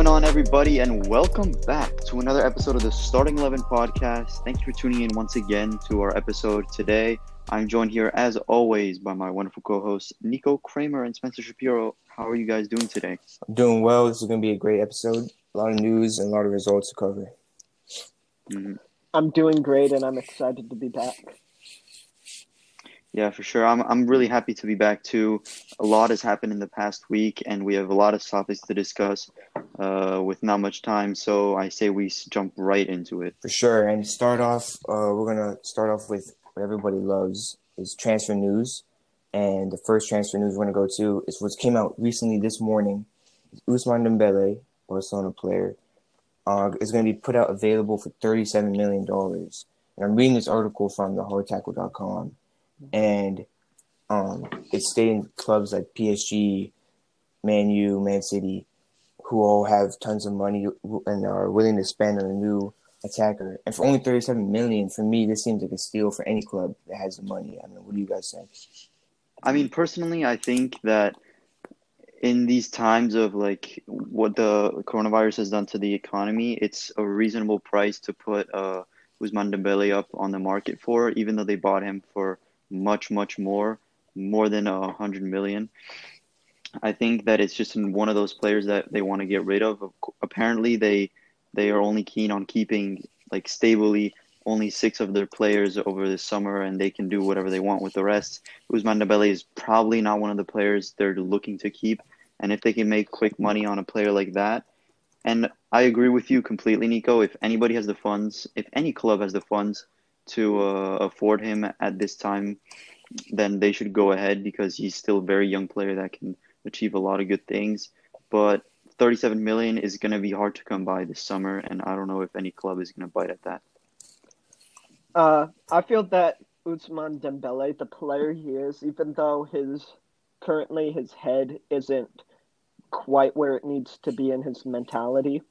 going on, everybody, and welcome back to another episode of the Starting Eleven podcast. Thank you for tuning in once again to our episode today. I'm joined here, as always, by my wonderful co-hosts Nico Kramer and Spencer Shapiro. How are you guys doing today? I'm doing well. This is going to be a great episode. A lot of news and a lot of results to cover. Mm-hmm. I'm doing great, and I'm excited to be back. Yeah, for sure. I'm I'm really happy to be back too. A lot has happened in the past week, and we have a lot of topics to discuss uh, with not much time. So I say we jump right into it. For sure. And start off, uh, we're gonna start off with what everybody loves is transfer news. And the first transfer news we're gonna go to is what came out recently this morning. Ousmane Dembele, Barcelona player, uh, is to be put out available for $37 million. And I'm reading this article from the thehardtackle.com and um, it's stating clubs like PSG, Man U, Man City, who all have tons of money and are willing to spend on a new attacker. And for only thirty-seven million, for me, this seems like a steal for any club that has the money. I mean, what do you guys think? I mean, personally, I think that in these times of like what the coronavirus has done to the economy, it's a reasonable price to put uh, Ousmane Dembele up on the market for, even though they bought him for much, much more, more than a hundred million. I think that it's just in one of those players that they want to get rid of. Apparently, they they are only keen on keeping like stably only six of their players over the summer, and they can do whatever they want with the rest. Ousmane Dembele is probably not one of the players they're looking to keep, and if they can make quick money on a player like that, and I agree with you completely, Nico. If anybody has the funds, if any club has the funds to uh, afford him at this time, then they should go ahead because he's still a very young player that can achieve a lot of good things. But 37 million is going to be hard to come by this summer, and I don't know if any club is going to bite at that. Uh, I feel that Ousmane Dembele, the player he is, even though his currently his head isn't quite where it needs to be in his mentality,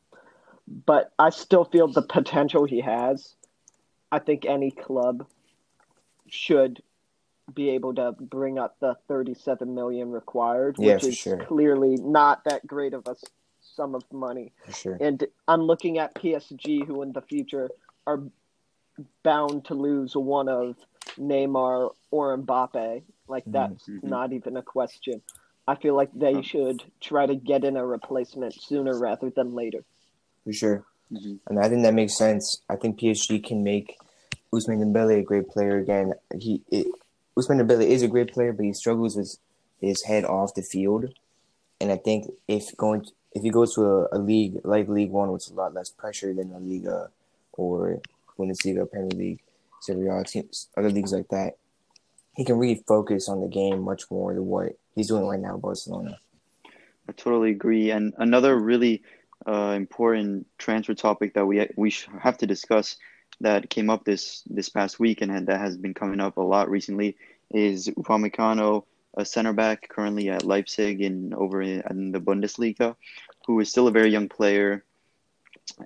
but I still feel the potential he has I think any club should be able to bring up the 37 million required, yeah, which is sure. clearly not that great of a sum of money. Sure. And I'm looking at PSG, who in the future are bound to lose one of Neymar or Mbappe. Like Mm-hmm. that's Mm-hmm. not even a question. I feel like they should try to get in a replacement sooner rather than later. For sure. Hmm And I think that makes sense. I think PSG can make Ousmane Dembele a great player again. He it, Ousmane Dembele is a great player, but he struggles with his head off the field. And I think if going if he goes to a, a league like League One, which is a lot less pressure than La Liga or Bundesliga, Premier League, Serie A teams, other leagues like that, he can really focus on the game much more than what he's doing right now in Barcelona. I totally agree. And another really uh, important transfer topic that we we have to discuss that came up this this past week and that has been coming up a lot recently is Upamecano, a center back currently at Leipzig in over in, in the Bundesliga, who is still a very young player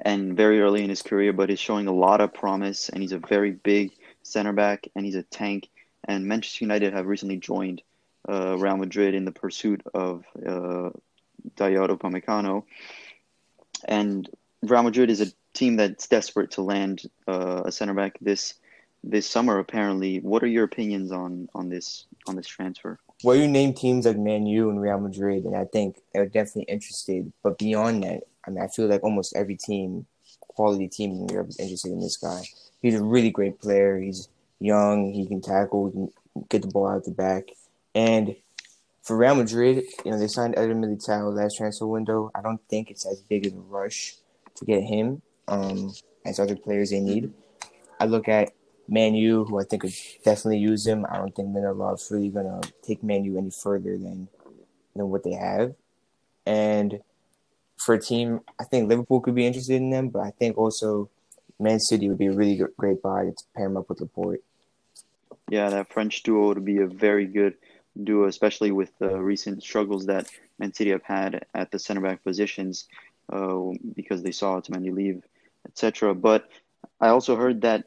and very early in his career, but is showing a lot of promise. And he's a very big center back, and he's a tank. And Manchester United have recently joined uh, Real Madrid in the pursuit of uh, Dayot Upamecano. And Real Madrid is a team that's desperate to land uh, a center back this this summer. Apparently, what are your opinions on on this on this transfer? Well, you name teams like Man U and Real Madrid, and I think they're definitely interested. But beyond that, I mean, I feel like almost every team, quality team in Europe, is interested in this guy. He's a really great player. He's young. He can tackle. He can get the ball out the back. And for Real Madrid, you know, they signed Eder Militao last transfer window. I don't think it's as big of a rush to get him um, as other players they need. I look at Man U, who I think could definitely use him. I don't think Lindelof's really gonna take Man U any further than than what they have. And for a team, I think Liverpool could be interested in them, but I think also Man City would be a really great buy to pair him up with Laporte. Yeah, that French duo would be a very good duo, especially with the recent struggles that Man City have had at the center back positions uh, because they saw Otamendi leave, etc. But I also heard that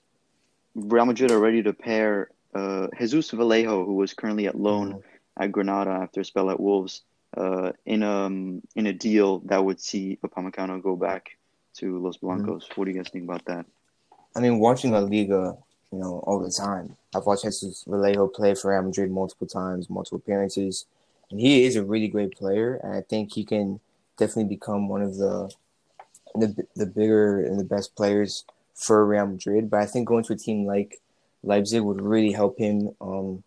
Real Madrid are ready to pair uh, Jesus Vallejo, who was currently at loan at Granada after a spell at Wolves, uh, in um in a deal that would see Upamecano go back to Los Blancos. What do you guys think about that? I mean, watching La Liga, you know, all the time. I've watched Jesus Vallejo play for Real Madrid multiple times, multiple appearances, and he is a really great player. And I think he can definitely become one of the the the bigger and the best players for Real Madrid. But I think going to a team like Leipzig would really help him, um,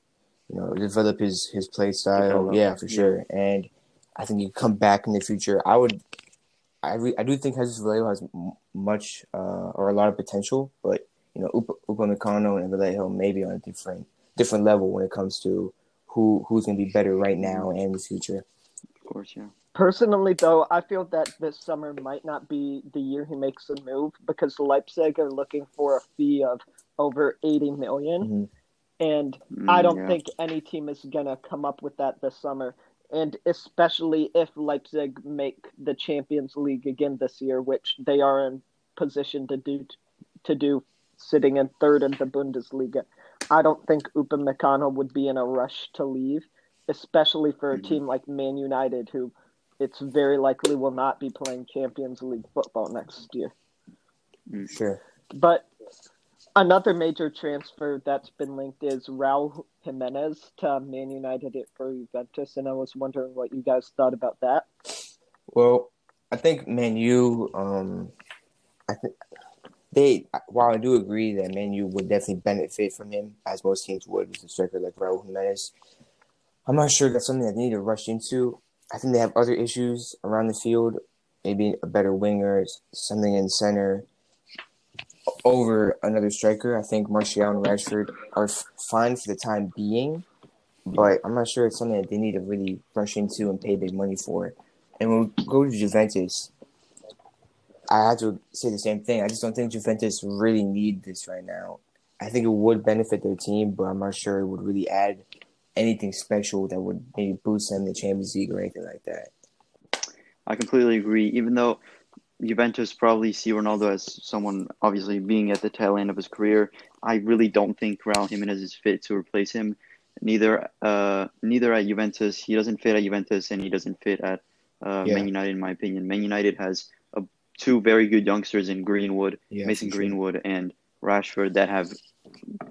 you know, develop his his play style. Yeah, for yeah. sure. And I think he could come back in the future. I would. I, re- I do think Jesus Vallejo has m- much uh, or a lot of potential, but you know, Up- Upamecano and Vallejo maybe on a different different level when it comes to who who's going to be better right now and in the future. Of course, yeah. Personally, though, I feel that this summer might not be the year he makes a move because Leipzig are looking for a fee of over 80 million. Mhm. And Mm, I don't yeah. think any team is going to come up with that this summer. And especially if Leipzig make the Champions League again this year, which they are in position to do, to do sitting in third in the Bundesliga. I don't think Upamecano would be in a rush to leave, especially for a Mhm. team like Man United, who it's very likely will not be playing Champions League football next year. Sure. But another major transfer that's been linked is Raul Jimenez to Man United for Juventus, and I was wondering what you guys thought about that. Well, I think Man U, um, I think they. While I do agree that Man U would definitely benefit from him, as most teams would with a striker like Raul Jimenez, I'm not sure that's something that they need to rush into. I think they have other issues around the field, maybe a better winger, something in center. Over another striker, I think Martial and Rashford are fine for the time being, but I'm not sure it's something that they need to really rush into and pay big money for. And when we go to Juventus, I have to say the same thing. I just don't think Juventus really need this right now. I think it would benefit their team, but I'm not sure it would really add anything special that would maybe boost them in the Champions League or anything like that. I completely agree. Even though Juventus probably see Ronaldo as someone obviously being at the tail end of his career, I really don't think Raul Jimenez is fit to replace him. Neither, uh, neither at Juventus. He doesn't fit at Juventus, and he doesn't fit at uh, Yeah. Man United, in my opinion. Man United has two very good youngsters in Greenwood, Yeah, Mason sure. Greenwood, and Rashford that have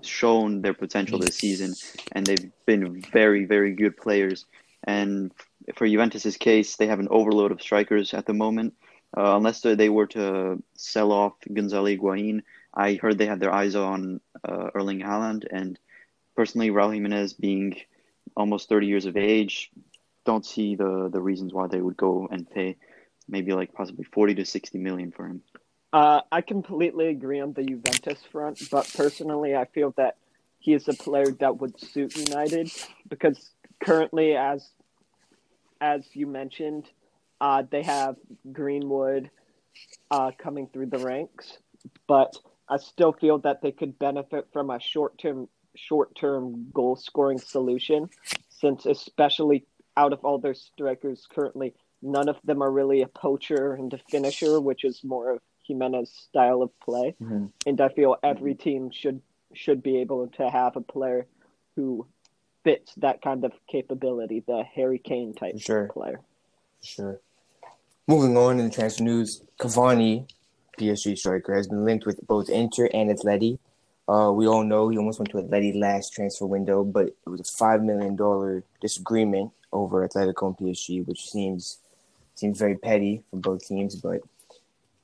shown their potential this season, and they've been very, very good players. And for Juventus's case, they have an overload of strikers at the moment. Uh, unless they they were to sell off Gonzalo Higuain, I heard they had their eyes on uh, Erling Haaland. And personally, Raul Jimenez being almost 30 years of age, don't see the the reasons why they would go and pay maybe like possibly 40 to 60 million for him. Uh, I completely agree on the Juventus front, but personally, I feel that he is a player that would suit United because currently, as as you mentioned, uh, they have Greenwood uh, coming through the ranks, but I still feel that they could benefit from a short term short term goal scoring solution, since especially out of all their strikers currently, none of them are really a poacher and a finisher, which is more of Jimenez's style of play. Mhm. And I feel every team should should be able to have a player who fits that kind of capability, the Harry Kane type sure. player. Sure. Moving on in the transfer news, Cavani, PSG striker, has been linked with both Inter and Atleti. Uh, we all know he almost went to Atleti last transfer window, but it was a five million dollar disagreement over Atletico and PSG, which seems seems very petty for both teams. But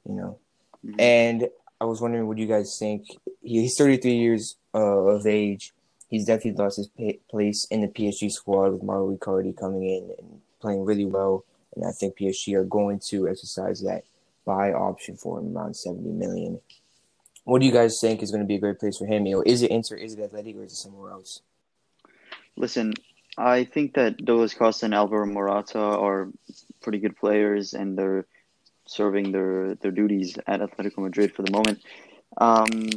you know, Mhm. and I was wondering what do you guys think. He, he's 33 years uh, of age. He's definitely lost his pa- place in the PSG squad with Mauro Icardi coming in and playing really well. And I think PSG are going to exercise that buy option for him around 70 million. What do you guys think is going to be a great place for him? You know, is it Inter, is it Athletic, or is it somewhere else? Listen, I think that Douglas Costa and Alvaro Morata are pretty good players, and they're serving their their duties at Atletico Madrid for the moment. Um,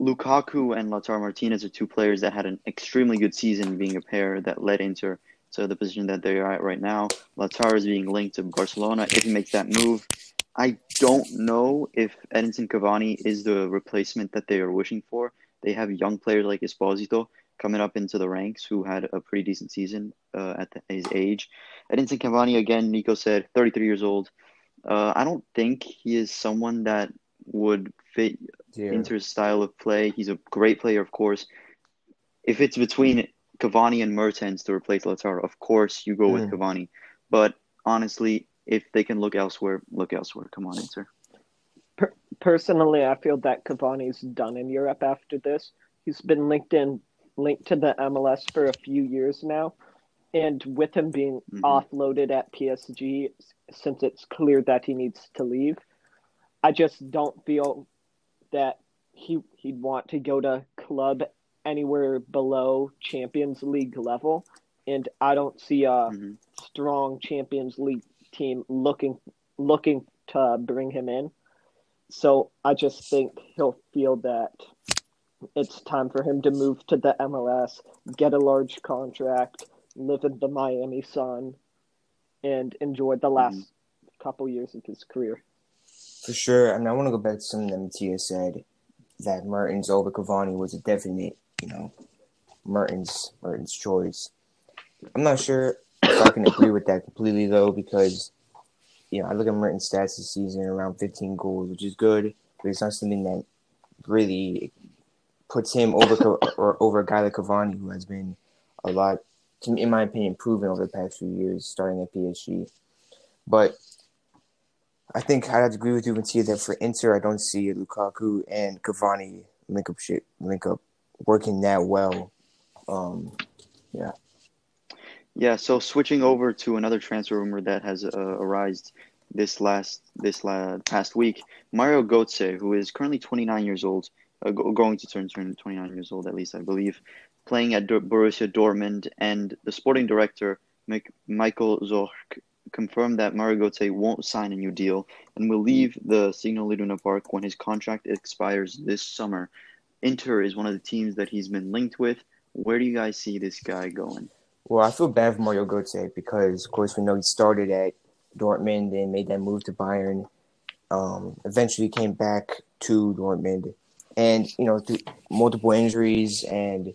Lukaku and Lautaro Martinez are two players that had an extremely good season, being a pair that led Inter to the position that they are at right now. Lautaro is being linked to Barcelona. If he makes that move, I don't know if Edinson Cavani is the replacement that they are wishing for. They have young players like Esposito coming up into the ranks who had a pretty decent season uh, at the, his age. Edinson Cavani again. Nico said 33 years old. Uh, I don't think he is someone that would fit Yeah. Inter's style of play. He's a great player, of course. If it's between Cavani and Mertens to replace Lautaro, of course you go with Mm. Cavani. But honestly, if they can look elsewhere, look elsewhere. Come on, Inter. Personally, I feel that Cavani's done in Europe after this. He's been linked in linked to the MLS for a few years now, and with him being Mhm. offloaded at PSG, since it's clear that he needs to leave, I just don't feel that he he'd want to go to club anywhere below Champions League level, and I don't see a Mhm. strong Champions League team looking looking to bring him in. So I just think he'll feel that it's time for him to move to the MLS, get a large contract, live in the Miami sun, and enjoy the mm-hmm. last couple years of his career. For sure. And I want to go back to something that Mattia said that Mertens over Cavani was a definite, you know, Mertens Mertens choice. I'm not sure if I can agree with that completely though, because you know I look at Mertens' stats this season around 15 goals, which is good, but it's not something that really puts him over or over a guy like Cavani, who has been a lot, in my opinion, proven over the past few years, starting at PSG. But I think I'd agree with you, Mattia, that for Inter, I don't see Lukaku and Cavani link up shit, link up working that well. Um, Yeah, Yeah. so switching over to another transfer rumor that has uh, arisen this last this la- past week, Mario Götze, who is currently 29 years old, going to turn turn 29 years old at least I believe, playing at Borussia Dortmund, and the sporting director Michael Zorc confirmed that Mario Götze won't sign a new deal and will leave the Signal Iduna Park when his contract expires this summer. Inter is one of the teams that he's been linked with. Where do you guys see this guy going? well, I feel bad for Mario Götze because, of course, we know he started at Dortmund and made that move to Bayern. Um, eventually came back to Dortmund, and you know, through multiple injuries and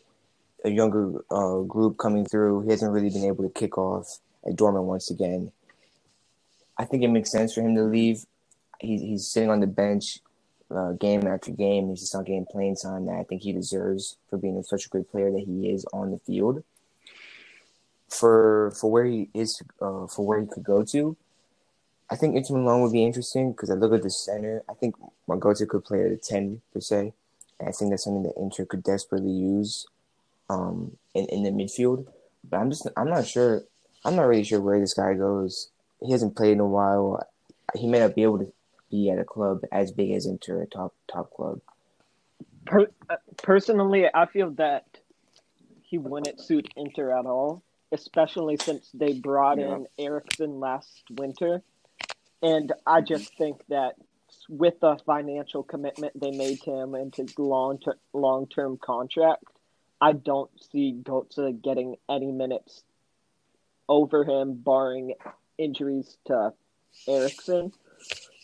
a younger uh, group coming through, he hasn't really been able to kick off at Dortmund once again. I think it makes sense for him to leave. He, he's sitting on the bench uh, game after game. He's just not getting playing time that I think he deserves for being such a great player that he is on the field. For for where he is, uh, for where he could go to, I think Inter Milan would be interesting because I look at the center. I think Mario Götze could play at a ten per se. And I think that's something that Inter could desperately use um, in in the midfield. But I'm just I'm not sure. I'm not really sure where this guy goes. He hasn't played in a while. He may not be able to be at a club as big as Inter, a top top club. Per- uh, personally, I feel that he wouldn't suit Inter at all, especially since they brought Yeah. in Eriksen last winter. And I mm-hmm. just think that with the financial commitment they made to him and his long ter- long term contract, I don't see Götze getting any minutes over him, barring injuries to Eriksen.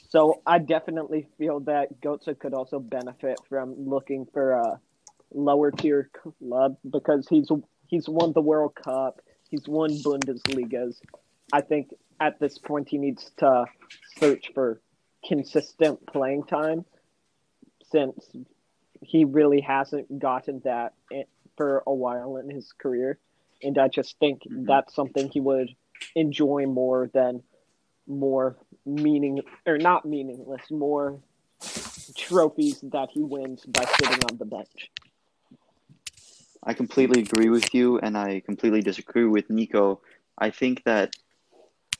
So I definitely feel that Götze could also benefit from looking for a lower tier club because he's he's won the World Cup, he's won Bundesligas. I think at this point he needs to search for consistent playing time since he really hasn't gotten that for a while in his career. And I just think Mhm. that's something he would enjoy more than more meaning or not meaningless, more trophies that he wins by sitting on the bench. I completely agree with you, and I completely disagree with Nico. I think that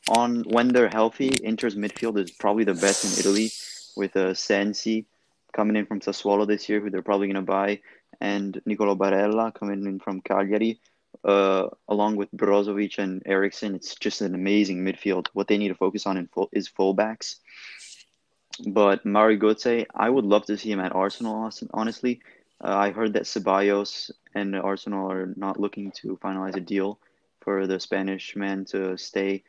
on when they're healthy, Inter's midfield is probably the best in Italy, with uh, Sensi coming in from Sassuolo this year, who they're probably going to buy, and Nicolo Barella coming in from Cagliari, uh, along with Brozovic and Eriksen. It's just an amazing midfield. What they need to focus on in full, is fullbacks. But Mario Götze, I would love to see him at Arsenal, honestly. Uh, I heard that Ceballos and Arsenal are not looking to finalize a deal for the Spanish man to stay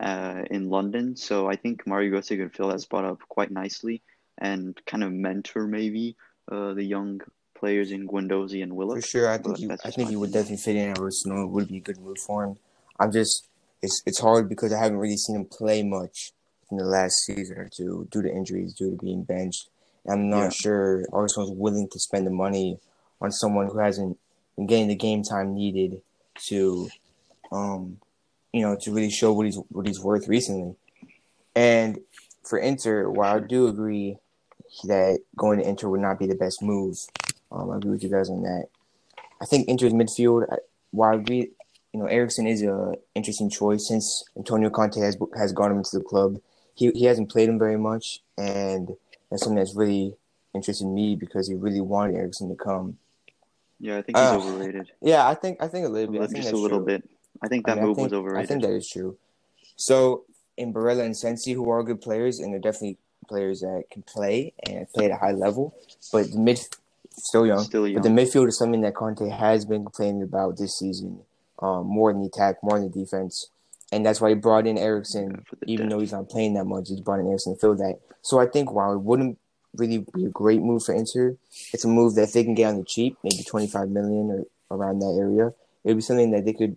uh, in London. So I think Mario Götze could fill that spot up quite nicely and kind of mentor maybe uh, the young players in Guendouzi and Willock. For sure, I think he, I think he would definitely fit in at Arsenal. It would be a good move for him. I'm just it's it's hard because I haven't really seen him play much in the last season or two due to injuries, due to being benched. I'm not Yeah. sure Arsenal's willing to spend the money on someone who hasn't been getting the game time needed to, um, you know, to really show what he's what he's worth recently. And for Inter, while I do agree that going to Inter would not be the best move, um, I agree with you guys on that. I think Inter's midfield, while I agree, you know, Eriksen is a interesting choice since Antonio Conte has has gone him into the club. He he hasn't played him very much, and that's something that's really interested me because he really wanted Eriksen to come. Yeah, I think he's Uh, overrated. Yeah, I think I think a little bit. Just a little true. bit. I think I that mean, move think- was overrated. I think that is true. So in Barella and Sensi, who are good players, and they're definitely players that can play and play at a high level, but the mid still young. Still young. But the midfield is something that Conte has been complaining about this season, um, more in the attack, more in the defense, and that's why he brought in Eriksen. For Even depth. though he's not playing that much, he's brought in Eriksen to fill that. So I think while it wouldn't really be a great move for Inter, it's a move that if they can get on the cheap, maybe twenty five million or around that area, it would be something that they could,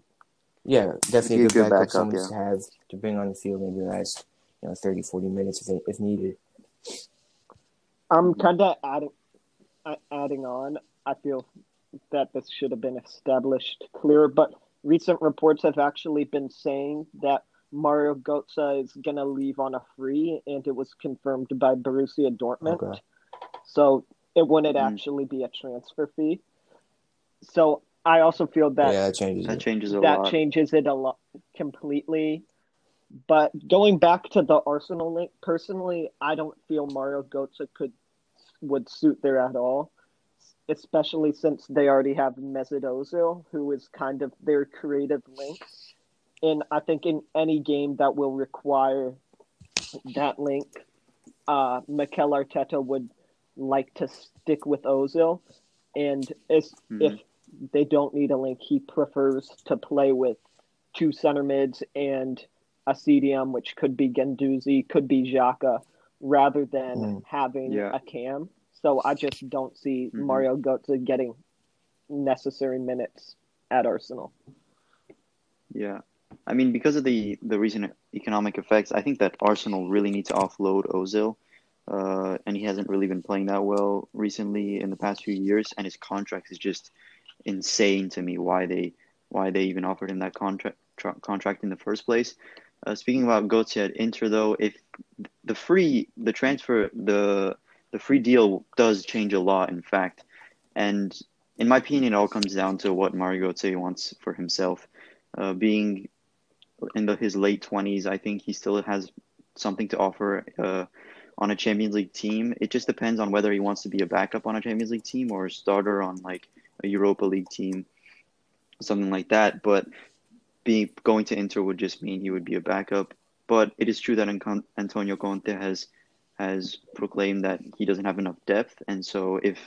yeah, definitely Be a a good good backup, backup, yeah. to have to bring on the field maybe the last you know 30, 40 minutes if, if needed. I'm kind of adding adding on. I feel that this should have been established clearer, but recent reports have actually been saying that Mario Götze is going to leave on a free, and it was confirmed by Borussia Dortmund. Okay. So it wouldn't Mm. actually be a transfer fee. So I also feel that yeah, that changes that it. changes a that lot. changes it a lot completely. But going back to the Arsenal link, personally, I don't feel Mario Götze could would suit there at all, especially since they already have Mesut Ozil, who is kind of their creative link. And I think in any game that will require that link, uh, Mikel Arteta would like to stick with Ozil, and if, Mhm. if they don't need a link, he prefers to play with two center mids and a CDM, which could be Guendouzi, could be Xhaka, rather than Mm. having Yeah. a cam. So I just don't see Mhm. Mario Götze getting necessary minutes at Arsenal. Yeah. I mean, because of the the recent economic effects, I think that Arsenal really need to offload Ozil. Uh, and he hasn't really been playing that well recently in the past few years, and his contract is just insane to me. Why they why they even offered him that contract tra- contract in the first place? Uh, speaking about Götze at Inter, though, if the free the transfer the the free deal does change a lot, in fact, and in my opinion, it all comes down to what Mario Götze wants for himself. Uh, being in the, his late twenties, I think he still has something to offer uh, on a Champions League team. It just depends on whether he wants to be a backup on a Champions League team or a starter on like a Europa League team, something like that. But being going to Inter would just mean he would be a backup. But it is true that Antonio Conte has has proclaimed that he doesn't have enough depth, and so if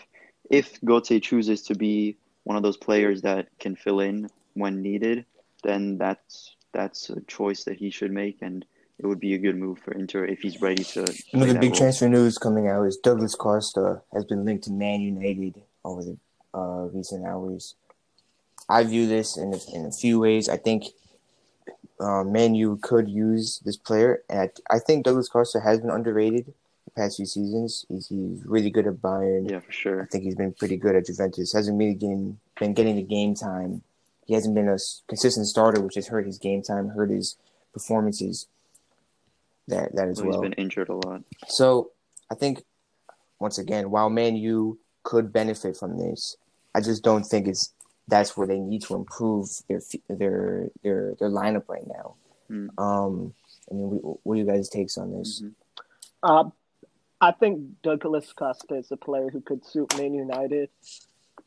if Götze chooses to be one of those players that can fill in when needed, then that's that's a choice that he should make, and it would be a good move for Inter if he's ready to. Another big role. transfer news coming out is Douglas Costa has been linked to Man United over the uh, recent hours. I view this in a, in a few ways. I think uh, Man U could use this player, and I, I think Douglas Costa has been underrated the past few seasons. He's, he's really good at Bayern. Yeah, for sure. I think he's been pretty good at Juventus. Hasn't really been, been getting the game time. He hasn't been a consistent starter, which has hurt his game time, hurt his performances. That that as he's well. been injured a lot. So I think once again, while Man U could benefit from this, I just don't think it's that's where they need to improve their their their their lineup right now. Hmm. Um, I mean, we, what are you guys' takes on this? Mhm. Uh, I think Douglas Costa is a player who could suit Man United.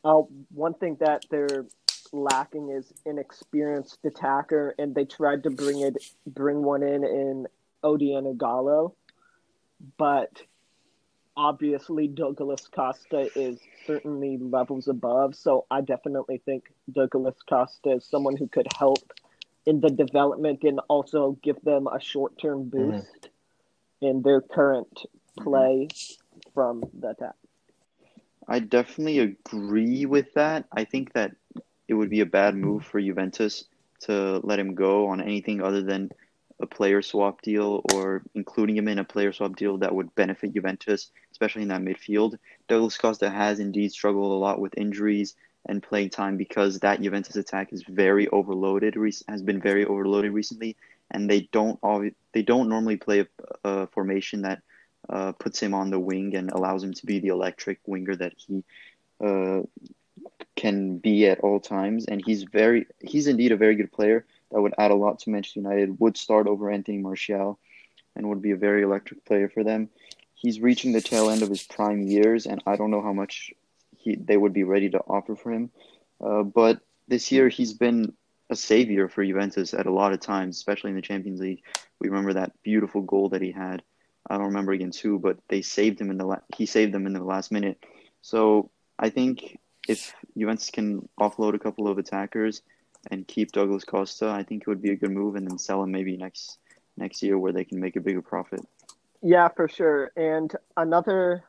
Uh, one thing that they're lacking is an experienced attacker, and they tried to bring it, bring one in in Odion Ighalo, but obviously Douglas Costa is certainly levels above. So I definitely think Douglas Costa is someone who could help in the development and also give them a short term mm-hmm. boost in their current play from the attack. I definitely agree with that. I think that it would be a bad move for Juventus to let him go on anything other than a player swap deal or including him in a player swap deal that would benefit Juventus, especially in that midfield. Douglas Costa has indeed struggled a lot with injuries and playing time because that Juventus attack is very overloaded, has been very overloaded recently, and they don't they don't normally play a, a formation that uh, puts him on the wing and allows him to be the electric winger that he uh, can be at all times. And he's very he's indeed a very good player that would add a lot to Manchester United. Would start over Anthony Martial, and would be a very electric player for them. He's reaching the tail end of his prime years, and I don't know how much he they would be ready to offer for him. Uh, but this year he's been a savior for Juventus at a lot of times, especially in the Champions League. We remember that beautiful goal that he had. I don't remember against who, but they saved him in the la- he saved them in the last minute. So I think if Juventus can offload a couple of attackers and keep Douglas Costa, I think it would be a good move, and then sell him maybe next next year where they can make a bigger profit. Yeah, for sure. And another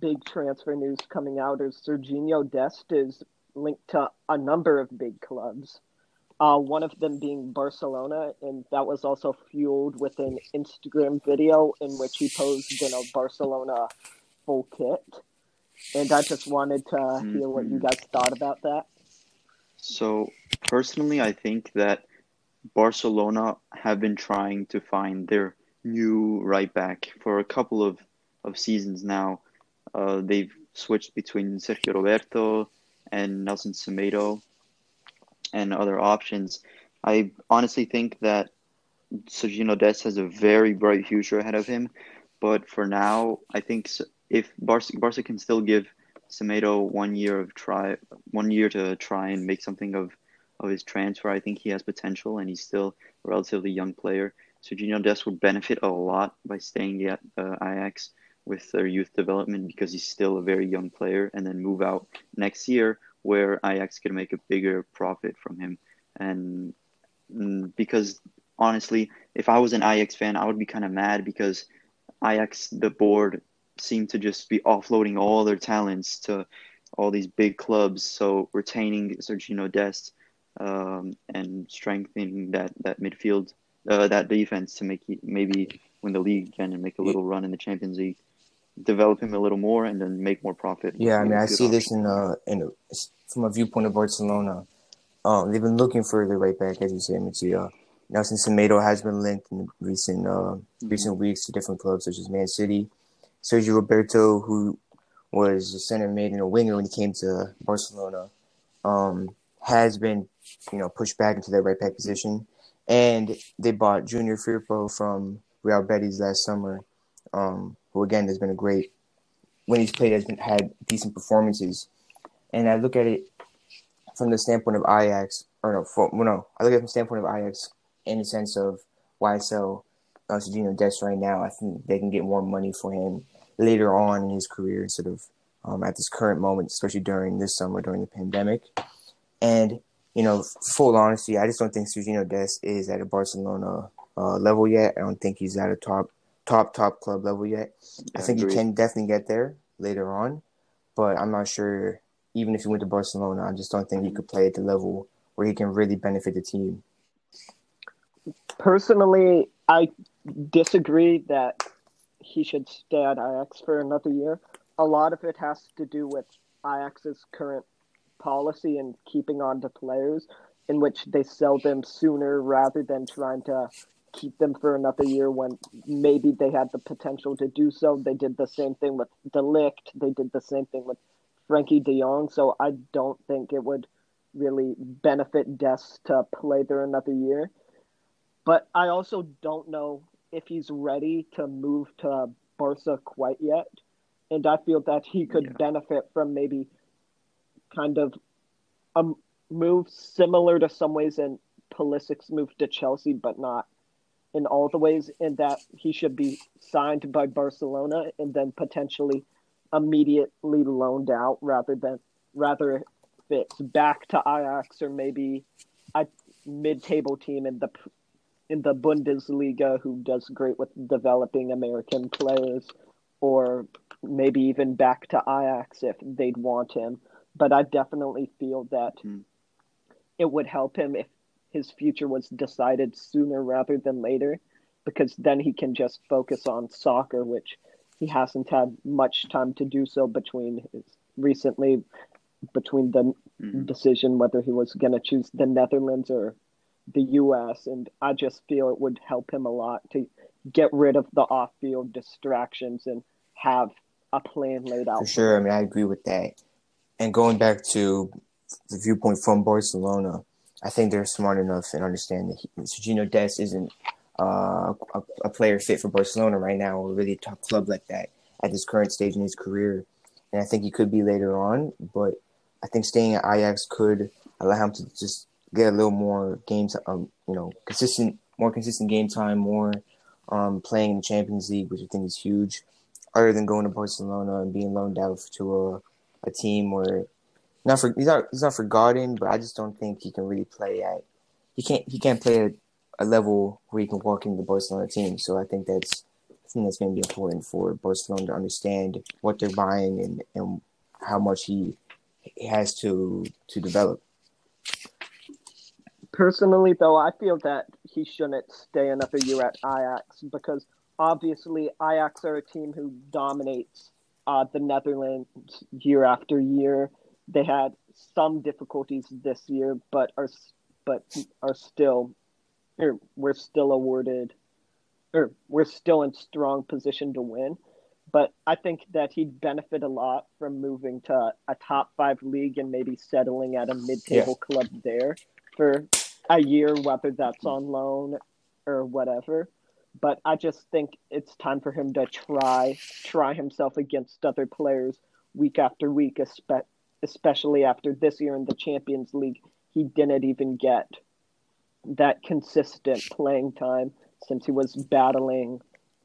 big transfer news coming out is Serginho Dest is linked to a number of big clubs. Uh, one of them being Barcelona, and that was also fueled with an Instagram video in which he posed in a Barcelona full kit. And I just wanted to mm-hmm. hear what you mm-hmm. guys thought about that. So, personally, I think that Barcelona have been trying to find their new right back for a couple of, of seasons now. Uh, they've switched between Sergio Roberto and Nelson Semedo and other options. I honestly think that Serginho Dest has a very bright future ahead of him, but for now, I think if Barca, Barca can still give Semedo one year of try, one year to try and make something of of his transfer, I think he has potential, and he's still a relatively young player. Serginho Des would benefit a lot by staying at uh, Ajax with their youth development because he's still a very young player, and then move out next year where Ajax can make a bigger profit from him. And mm, because honestly, if I was an Ajax fan, I would be kind of mad because Ajax, the board, seemed to just be offloading all their talents to all these big clubs. So retaining Serginho Dest um, and strengthening that that midfield, uh, that defense to make maybe win the league again and make a little run in the Champions League develop him a little more and then make more profit. Yeah, I mean, I see option. this in uh in a, from a viewpoint of Barcelona. Um, they've been looking for the right back, as you say, Mattia. Nelson Semedo has been linked in recent uh, mm-hmm. recent weeks to different clubs such as Man City. Sergio Roberto, who was a center mid and a winger when he came to Barcelona, um, has been you know pushed back into that right back position. And they bought Junior Firpo from Real Betis last summer. Um, who again has been a great when he's played has been had decent performances. And I look at it from the standpoint of Ajax, or no, for, no, I look at it from the standpoint of Ajax in the sense of why uh, Dest right now. I think they can get more money for him later on in his career instead of um, at this current moment, especially during this summer during the pandemic. And you know, full honesty, I just don't think Serginho Dest is at a Barcelona uh, level yet. I don't think he's at a top top top club level yet. I, I think agree. he can definitely get there later on, but I'm not sure. Even if he went to Barcelona, I just don't think he could play at the level where he can really benefit the team. Personally, I disagree that he should stay at Ajax for another year. A lot of it has to do with Ajax's current policy and keeping on to players in which they sell them sooner rather than trying to keep them for another year when maybe they had the potential to do so. They did the same thing with De Ligt. They did the same thing with Frenkie De Jong. So I don't think it would really benefit Dest to play there another year. But I also don't know if he's ready to move to Barca quite yet. And I feel that he could yeah. benefit from maybe kind of a move similar to some ways in Pulisic's move to Chelsea, but not in all the ways in that he should be signed by Barcelona and then potentially immediately loaned out rather than rather if it's back to Ajax or maybe a mid-table team in the in the Bundesliga who does great with developing American players or maybe even back to Ajax if they'd want him but I definitely feel that mm. it would help him if his future was decided sooner rather than later, because then he can just focus on soccer, which he hasn't had much time to do so between his recently between the Mhm. decision whether he was going to choose the Netherlands or the US and I just feel it would help him a lot to get rid of the off-field distractions and have a plan laid out For sure. I mean, I agree with that. And going back to the viewpoint from Barcelona, I think they're smart enough and understand that he, Sergio Dest isn't uh, a, a player fit for Barcelona right now, or really a top club like that at this current stage in his career. And I think he could be later on, but I think staying at Ajax could allow him to just get a little more games, um, you know, consistent, more consistent game time, more um, playing in the Champions League, which I think is huge other than going to Barcelona and being loaned out to a, a team where not for he's not he's not forgotten, but I just don't think he can really play at he can't he can't play at a level where he can walk into the Barcelona team. So I think that's I think that's going to be important for Barcelona to understand what they're buying and, and how much he, he has to to develop. Personally, though, I feel that he shouldn't stay another year at Ajax because obviously Ajax are a team who dominates uh, the Netherlands year after year. They had some difficulties this year, but are but are still, or we're still awarded, or we're still in strong position to win. But I think that he'd benefit a lot from moving to a top five league and maybe settling at a mid-table club there for a year, whether that's on loan or whatever. But I just think it's time for him to try try himself against other players week after week, especially after this year in the Champions League. He didn't even get that consistent playing time since he was battling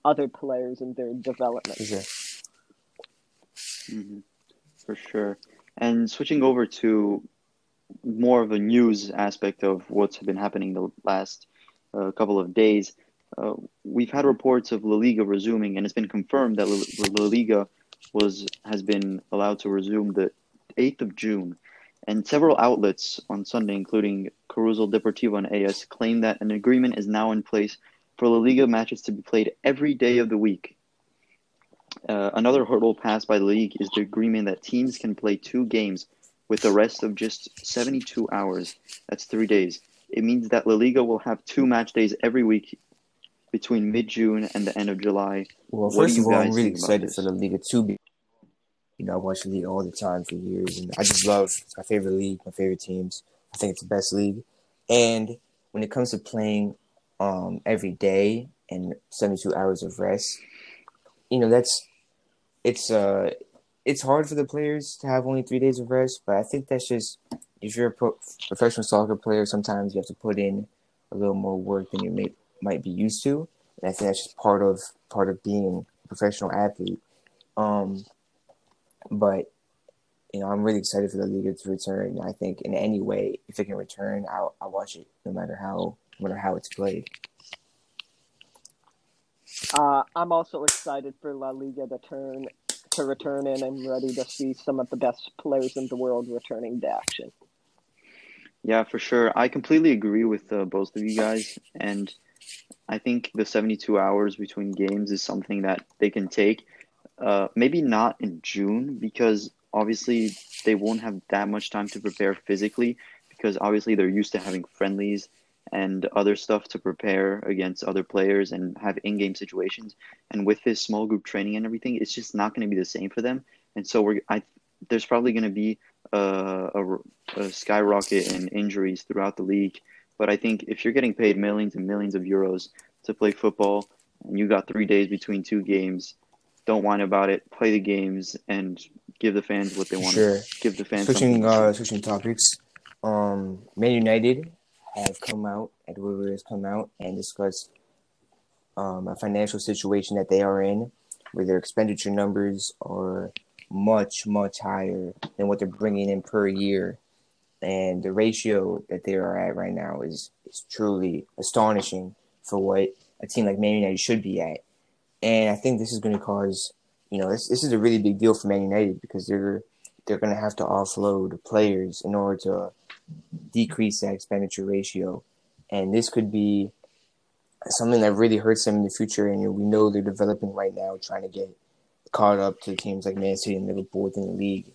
other players in their development. For sure. hmm For sure. And switching over to more of a news aspect of what's been happening the last uh, couple of days, uh, we've had reports of La Liga resuming, and it's been confirmed that La, La Liga was has been allowed to resume the 8th of June. And several outlets on Sunday, including Caruso Deportivo and AS, claim that an agreement is now in place for La Liga matches to be played every day of the week. Uh, another hurdle passed by the league is the agreement that teams can play two games with a rest of just 72 hours. That's three days. It means that La Liga will have two match days every week between mid June and the end of July. Well, What first of all, I'm really excited for the Liga to be. You know, I watch the league all the time for years, and I just love it's my favorite league, my favorite teams. I think it's the best league. And when it comes to playing um, every day and 72 hours of rest, you know, that's it's uh it's hard for the players to have only three days of rest, but I think that's just if you're a pro- professional soccer player, sometimes you have to put in a little more work than you may might be used to, and I think that's just part of part of being a professional athlete. Um, but you know, I'm really excited for the Liga to return. I think in any way, if it can return, I'll I'll watch it, no matter how no matter how it's played. Uh, I'm also excited for La Liga to turn to return, and I'm ready to see some of the best players in the world returning to action. Yeah, for sure. I completely agree with uh, both of you guys, and I think the 72 hours between games is something that they can take. Uh, maybe not in June because obviously they won't have that much time to prepare physically because obviously they're used to having friendlies and other stuff to prepare against other players and have in-game situations. And with this small group training and everything, it's just not going to be the same for them. And so we're I there's probably going to be uh, a, a skyrocket in injuries throughout the league. But I think if you're getting paid millions and millions of euros to play football, and you got three days between two games, don't whine about it. Play the games and give the fans what they want. Sure. Give the fans Switching uh switching topics, um, Man United have come out, Ed Woodward has come out and discussed um, a financial situation that they are in, where their expenditure numbers are much much higher than what they're bringing in per year, and the ratio that they are at right now is is truly astonishing for what a team like Man United should be at, and I think this is going to cause, you know, this this is a really big deal for Man United because they're they're going to have to offload players in order to decrease that expenditure ratio. and this could be something that really hurts them in the future. And we know they're developing right now, trying to get caught up to teams like Man City and Liverpool within the league.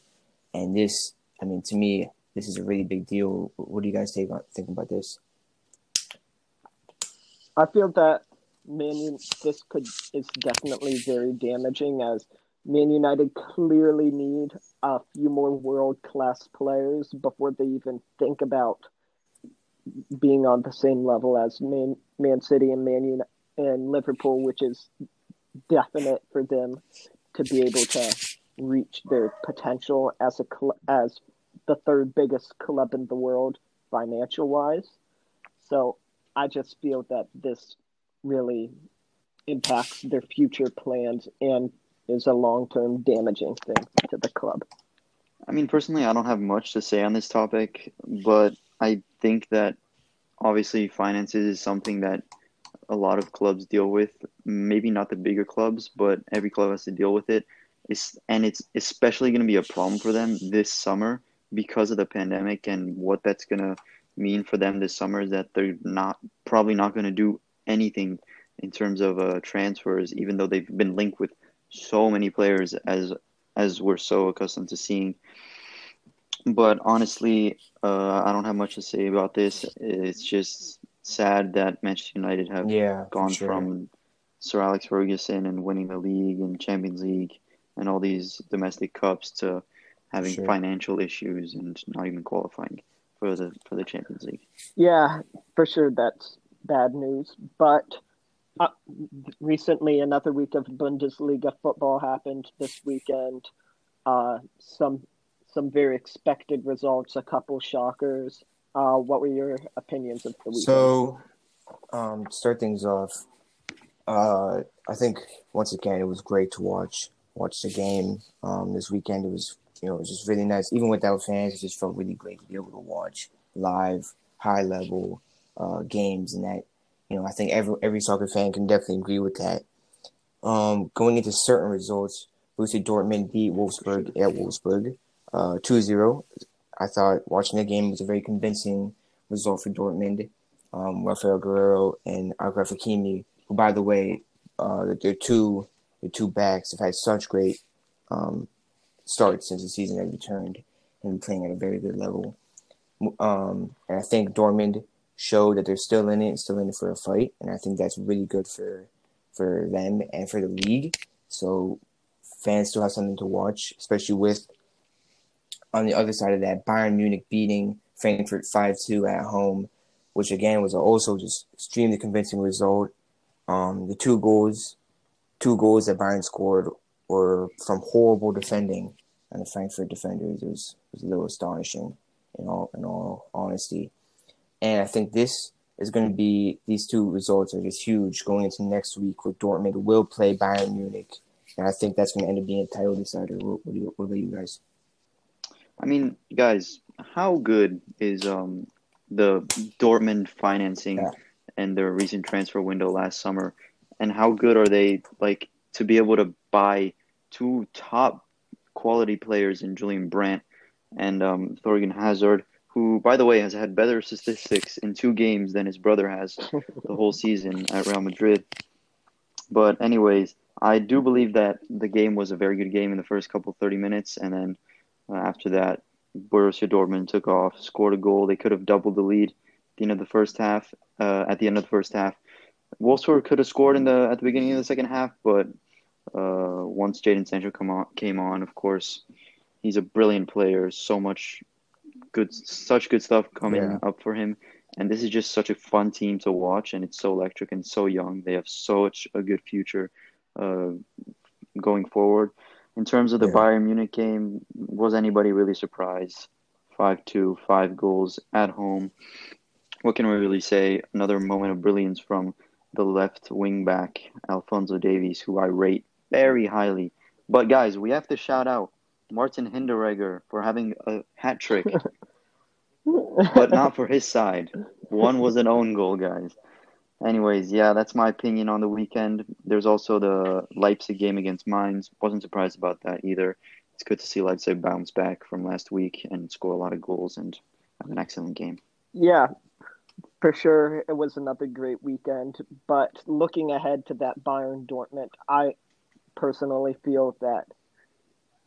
And this, I mean, to me, this is a really big deal. What do you guys think think about this? I feel that Man this could is definitely very damaging as Man United clearly need a few more world class players before they even think about being on the same level as Man Man City and Man United and Liverpool, which is definite for them to be able to reach their potential as a as the third biggest club in the world financial wise. So I just feel that this really impacts their future plans and is a long term damaging thing to the club. I mean, personally, I don't have much to say on this topic, but I think that obviously finances is something that a lot of clubs deal with. Maybe not the bigger clubs, but every club has to deal with it. It's, and it's especially going to be a problem for them this summer because of the pandemic and what that's going to mean for them this summer is that they're not probably not going to do anything in terms of uh, transfers, even though they've been linked with so many players as as we're so accustomed to seeing. But honestly, uh, I don't have much to say about this. It's just sad that Manchester United have yeah, gone sure. from Sir Alex Ferguson and winning the league and Champions League and all these domestic cups to having sure. financial issues and not even qualifying for the for the Champions League. Yeah, for sure that's bad news. But uh, recently, another week of Bundesliga football happened this weekend. Uh, some some very expected results, a couple shockers. Uh, what were your opinions of the weekend? So, um, start things off. Uh, I think once again it was great to watch watch the game um, this weekend. It was you know it was just really nice. Even without fans, it just felt really great to be able to watch live, high level uh, games, and that you know I think every every soccer fan can definitely agree with that. Um, going into certain results, Borussia Dortmund beat Wolfsburg at Wolfsburg uh, 2-0. I thought watching the game was a very convincing result for Dortmund. Um, Rafael Guerreiro and Achraf Hakimi, who, by the way, uh, their two the two backs have had such great um, starts since the season has returned and playing at a very good level. Um, and I think Dortmund showed that they're still in it, still in it for a fight, and I think that's really good for for them and for the league. So fans still have something to watch, especially with on the other side of that, Bayern Munich beating Frankfurt 5 2 at home, which again was also just extremely convincing result. Um, the two goals, two goals that Bayern scored were from horrible defending and the Frankfurt defenders. It was, it was a little astonishing in all in all honesty. And I think this is going to be these two results are just huge going into next week with Dortmund will play Bayern Munich, and I think that's going to end up being a title decider. What, what, you, what about you guys? I mean, guys, how good is um the Dortmund financing yeah. and their recent transfer window last summer, and how good are they like to be able to buy two top quality players in Julian Brandt and um, Thorgan Hazard, who, by the way, has had better statistics in two games than his brother has the whole season at Real Madrid. But anyways, I do believe that the game was a very good game in the first couple 30 minutes, and then uh, after that, Borussia Dortmund took off, scored a goal. They could have doubled the lead at the end of the first half. Uh, at the end of the first half, Wolfsburg could have scored in the at the beginning of the second half, but uh, once Jadon Sancho come on, came on, of course, he's a brilliant player. So much good, such good stuff coming yeah. up for him. And this is just such a fun team to watch, and it's so electric and so young. They have such a good future uh, going forward. In terms of the yeah. Bayern Munich game, was anybody really surprised? 5 2, five goals at home. What can we really say? Another moment of brilliance from the left wing back, Alphonso Davies, who I rate very highly. But guys, we have to shout out Martin Hinteregger for having a hat trick, but not for his side. One was an own goal, guys. Anyways, yeah, that's my opinion on the weekend. There's also the Leipzig game against Mainz. Wasn't surprised about that either. It's good to see Leipzig bounce back from last week and score a lot of goals and have an excellent game. Yeah, for sure it was another great weekend. But looking ahead to that Bayern Dortmund, I personally feel that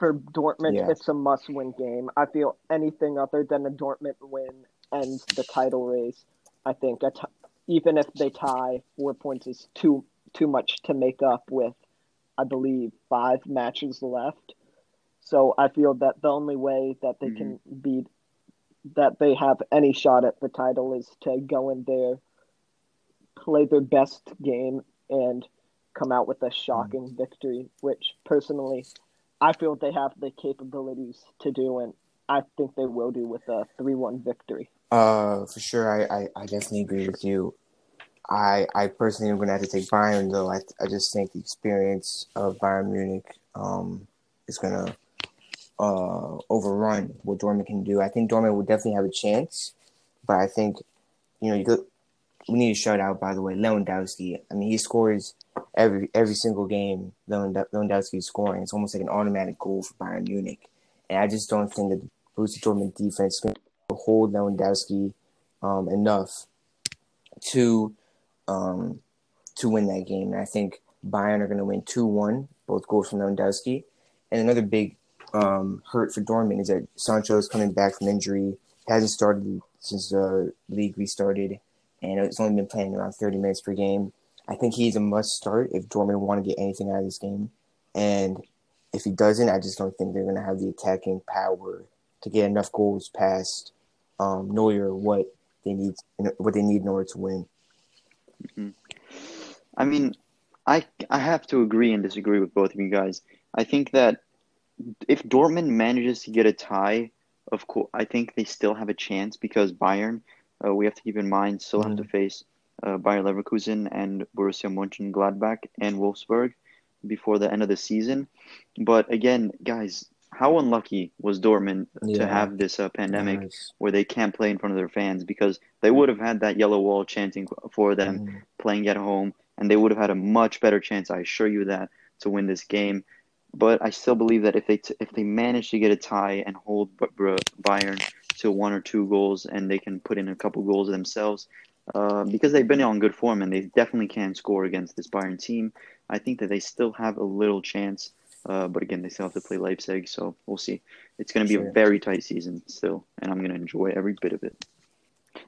for Dortmund Yeah. it's a must win game. I feel anything other than a Dortmund win ends the title race. I think a t- even if they tie, four points is too too much to make up with I believe five matches left. So I feel that the only way that they can mm-hmm. beat that they have any shot at the title is to go in there, play their best game, and come out with a shocking mm. victory, which personally I feel they have the capabilities to do, and I think they will do with a 3 1 victory. Uh, for sure, I, I, I definitely agree with you. I I personally am gonna have to take Bayern though. I I just think the experience of Bayern Munich um is gonna uh overrun what Dortmund can do. I think Dortmund will definitely have a chance, but I think you know you could. We need to shout out by the way Lewandowski. I mean he scores every every single game. Lewand- Lewandowski scoring. It's almost like an automatic goal for Bayern Munich, and I just don't think that the Borussia Dortmund defense can hold Lewandowski um, enough to um, to win that game. And I think Bayern are going to win two one, both goals from Lewandowski. And another big um, hurt for Dortmund is that Sancho is coming back from injury. hasn't started since the league restarted, and it's only been playing around 30 minutes per game. I think he's a must start if Dortmund want to get anything out of this game. And if he doesn't, I just don't think they're going to have the attacking power to get enough goals past um, Neuer what they need what they need in order to win. I mean, I I have to agree and disagree with both of you guys. I think that if Dortmund manages to get a tie, of course, I think they still have a chance because Bayern, uh, we have to keep in mind, still have to face uh, Bayer Leverkusen and Borussia Mönchengladbach and Wolfsburg before the end of the season. But again, guys, how unlucky was Dortmund to have this uh, pandemic Yes. where they can't play in front of their fans because they would have had that yellow wall chanting for them Mhm. playing at home, and they would have had a much better chance. I assure you that to win this game. But I still believe that if they t- if they manage to get a tie and hold B- B- Bayern to one or two goals, and they can put in a couple goals themselves, uh, because they've been on good form and they definitely can score against this Bayern team. I think that they still have a little chance. Uh, but again, they still have to play Leipzig, so we'll see. It's going to be Sure. a very tight season still, and I'm going to enjoy every bit of it.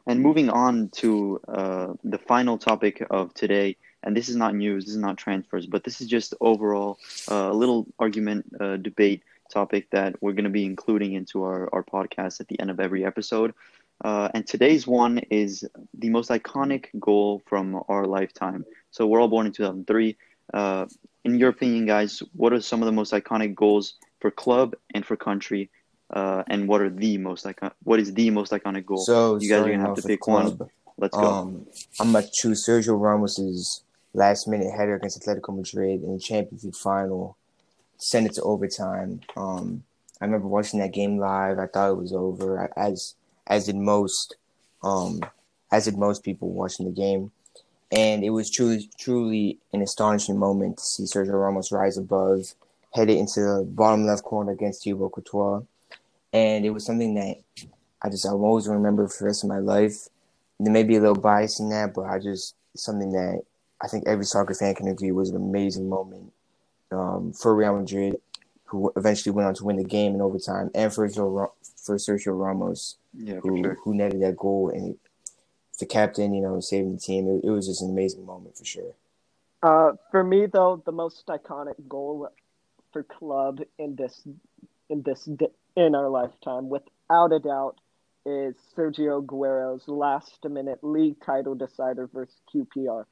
And moving on to uh, the final topic of today, and this is not news, this is not transfers, but this is just overall uh, a little argument, uh, debate topic that we're going to be including into our, our podcast at the end of every episode. Uh, and today's one is the most iconic goal from our lifetime. So we're all born in 2003. Uh, in your opinion, guys, what are some of the most iconic goals for club and for country? Uh, and what are the most icon? What is the most iconic goal? So you guys are gonna have to pick one. Let's go. Um, I'm gonna choose Sergio Ramos's last minute header against Atletico Madrid in the Champions League final, send it to overtime. Um, I remember watching that game live. I thought it was over, as as did most, um, as did most people watching the game, and it was truly truly an astonishing moment to see Sergio Ramos rise above, head it into the bottom left corner against Thibaut Courtois, and it was something that I just I'll always remember for the rest of my life. There may be a little bias in that, but I just something that I think every soccer fan can agree was an amazing moment um, for Real Madrid, who eventually went on to win the game in overtime, and for Sergio, for Sergio Ramos, yeah, who sure. who netted that goal and the captain, you know, saving the team. It, it was just an amazing moment for sure. Uh, for me, though, the most iconic goal for club in this in this in our lifetime, without a doubt, is Sergio Aguero's last-minute league title decider versus QPR.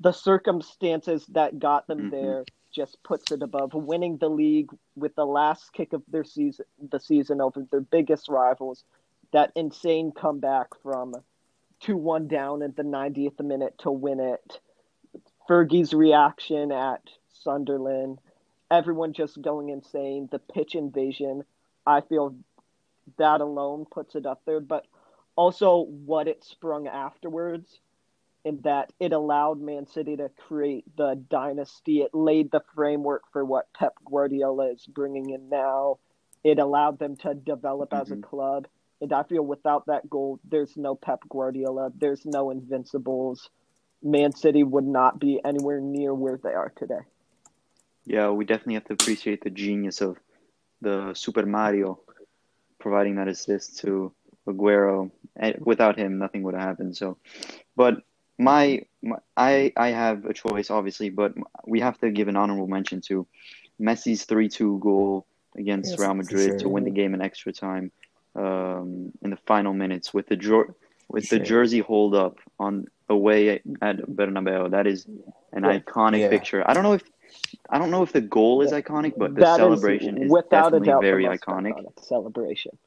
The circumstances that got them Mhm. there just puts it above winning the league with the last kick of their season, the season over their biggest rivals. That insane comeback from two-one down at the 90th minute to win it. Fergie's reaction at Sunderland, everyone just going insane, the pitch invasion. I feel that alone puts it up there, but also what it sprung afterwards, in that it allowed Man City to create the dynasty. It laid the framework for what Pep Guardiola is bringing in now. It allowed them to develop as a Mhm. club And I feel without that goal, there's no Pep Guardiola, there's no Invincibles. Man City would not be anywhere near where they are today. Yeah, we definitely have to appreciate the genius of the Super Mario providing that assist to Aguero. And without him, nothing would have happened. So, but my, my I I have a choice, obviously, but we have to give an honorable mention to Messi's three-two goal against Yes, Real Madrid sure, to win the game in extra time um, in the final minutes with the jer- with the jersey hold up on away at Bernabeu. That is an Yeah. iconic Yeah. picture. I don't know if I don't know if the goal is iconic, but the That is, celebration is, without a definitely doubt the very iconic. celebration.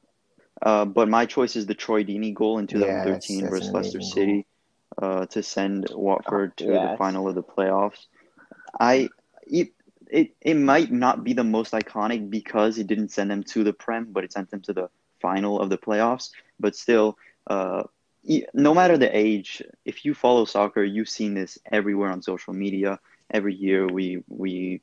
Uh, but my choice is the Troy Deeney goal in Yeah, that's- 2013 that's versus Leicester amazing City uh, to send Watford to the final of the playoffs. I it, it it might not be the most iconic because it didn't send them to the Prem, but it sent them to the final of the playoffs. But still, uh, no matter the age, if you follow soccer, you've seen this everywhere on social media. Every year, we we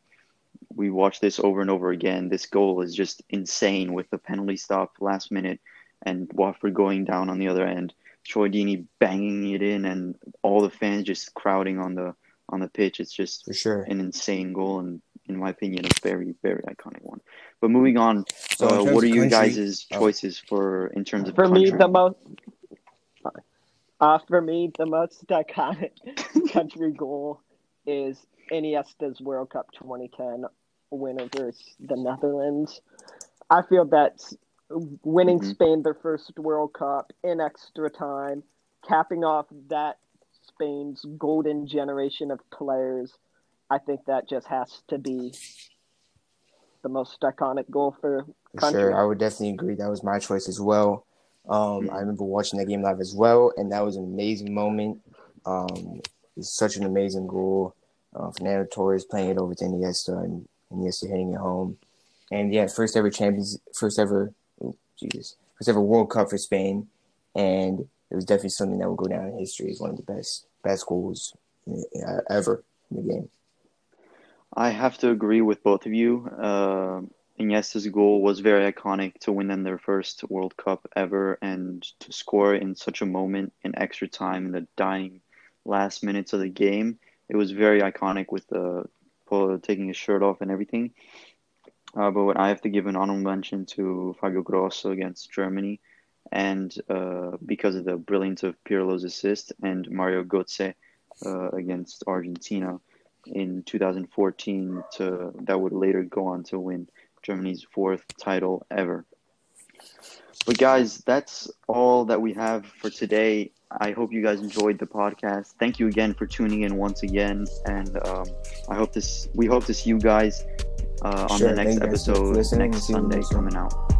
we watch this over and over again. This goal is just insane with the penalty stop last minute and Watford going down on the other end. Troy Deeney banging it in and all the fans just crowding on the on the pitch. It's just for sure. an insane goal and in my opinion a very very iconic one. But moving on, So uh, what are you country- guys' oh. choices for in terms of For me, the most. Uh, for me, the most iconic country goal is Iniesta's World Cup 2010 win over the Netherlands. I feel that winning Mhm. Spain their first World Cup in extra time, capping off that Spain's golden generation of players, I think that just has to be the most iconic goal for For country. sure, I would definitely agree. That was my choice as well. Um. I remember watching that game live as well, and that was an amazing moment. Um, it's such an amazing goal. Uh, Fernando Torres playing it over to Iniesta, and Iniesta hitting it home. And yeah, first ever champions, first ever, Jesus, first ever World Cup for Spain, and it was definitely something that will go down in history as one of the best best goals uh, ever in the game. I have to agree with both of you. Uh, Iniesta's goal was very iconic to win them their first World Cup ever, and to score in such a moment in extra time in the dying last minutes of the game. It was very iconic with the taking his shirt off and everything. Uh, but I have to give an honorable mention to Fabio Grosso against Germany, and uh, because of the brilliance of Pirlo's assist and Mario Götze uh, against Argentina in 2014 to that would later go on to win Germany's fourth title ever. But guys, that's all that we have for today. I hope you guys enjoyed the podcast. Thank you again for tuning in once again, and um, I hope this we hope to see you guys uh, on Sure, the next thank you guys for episode next Sunday coming out.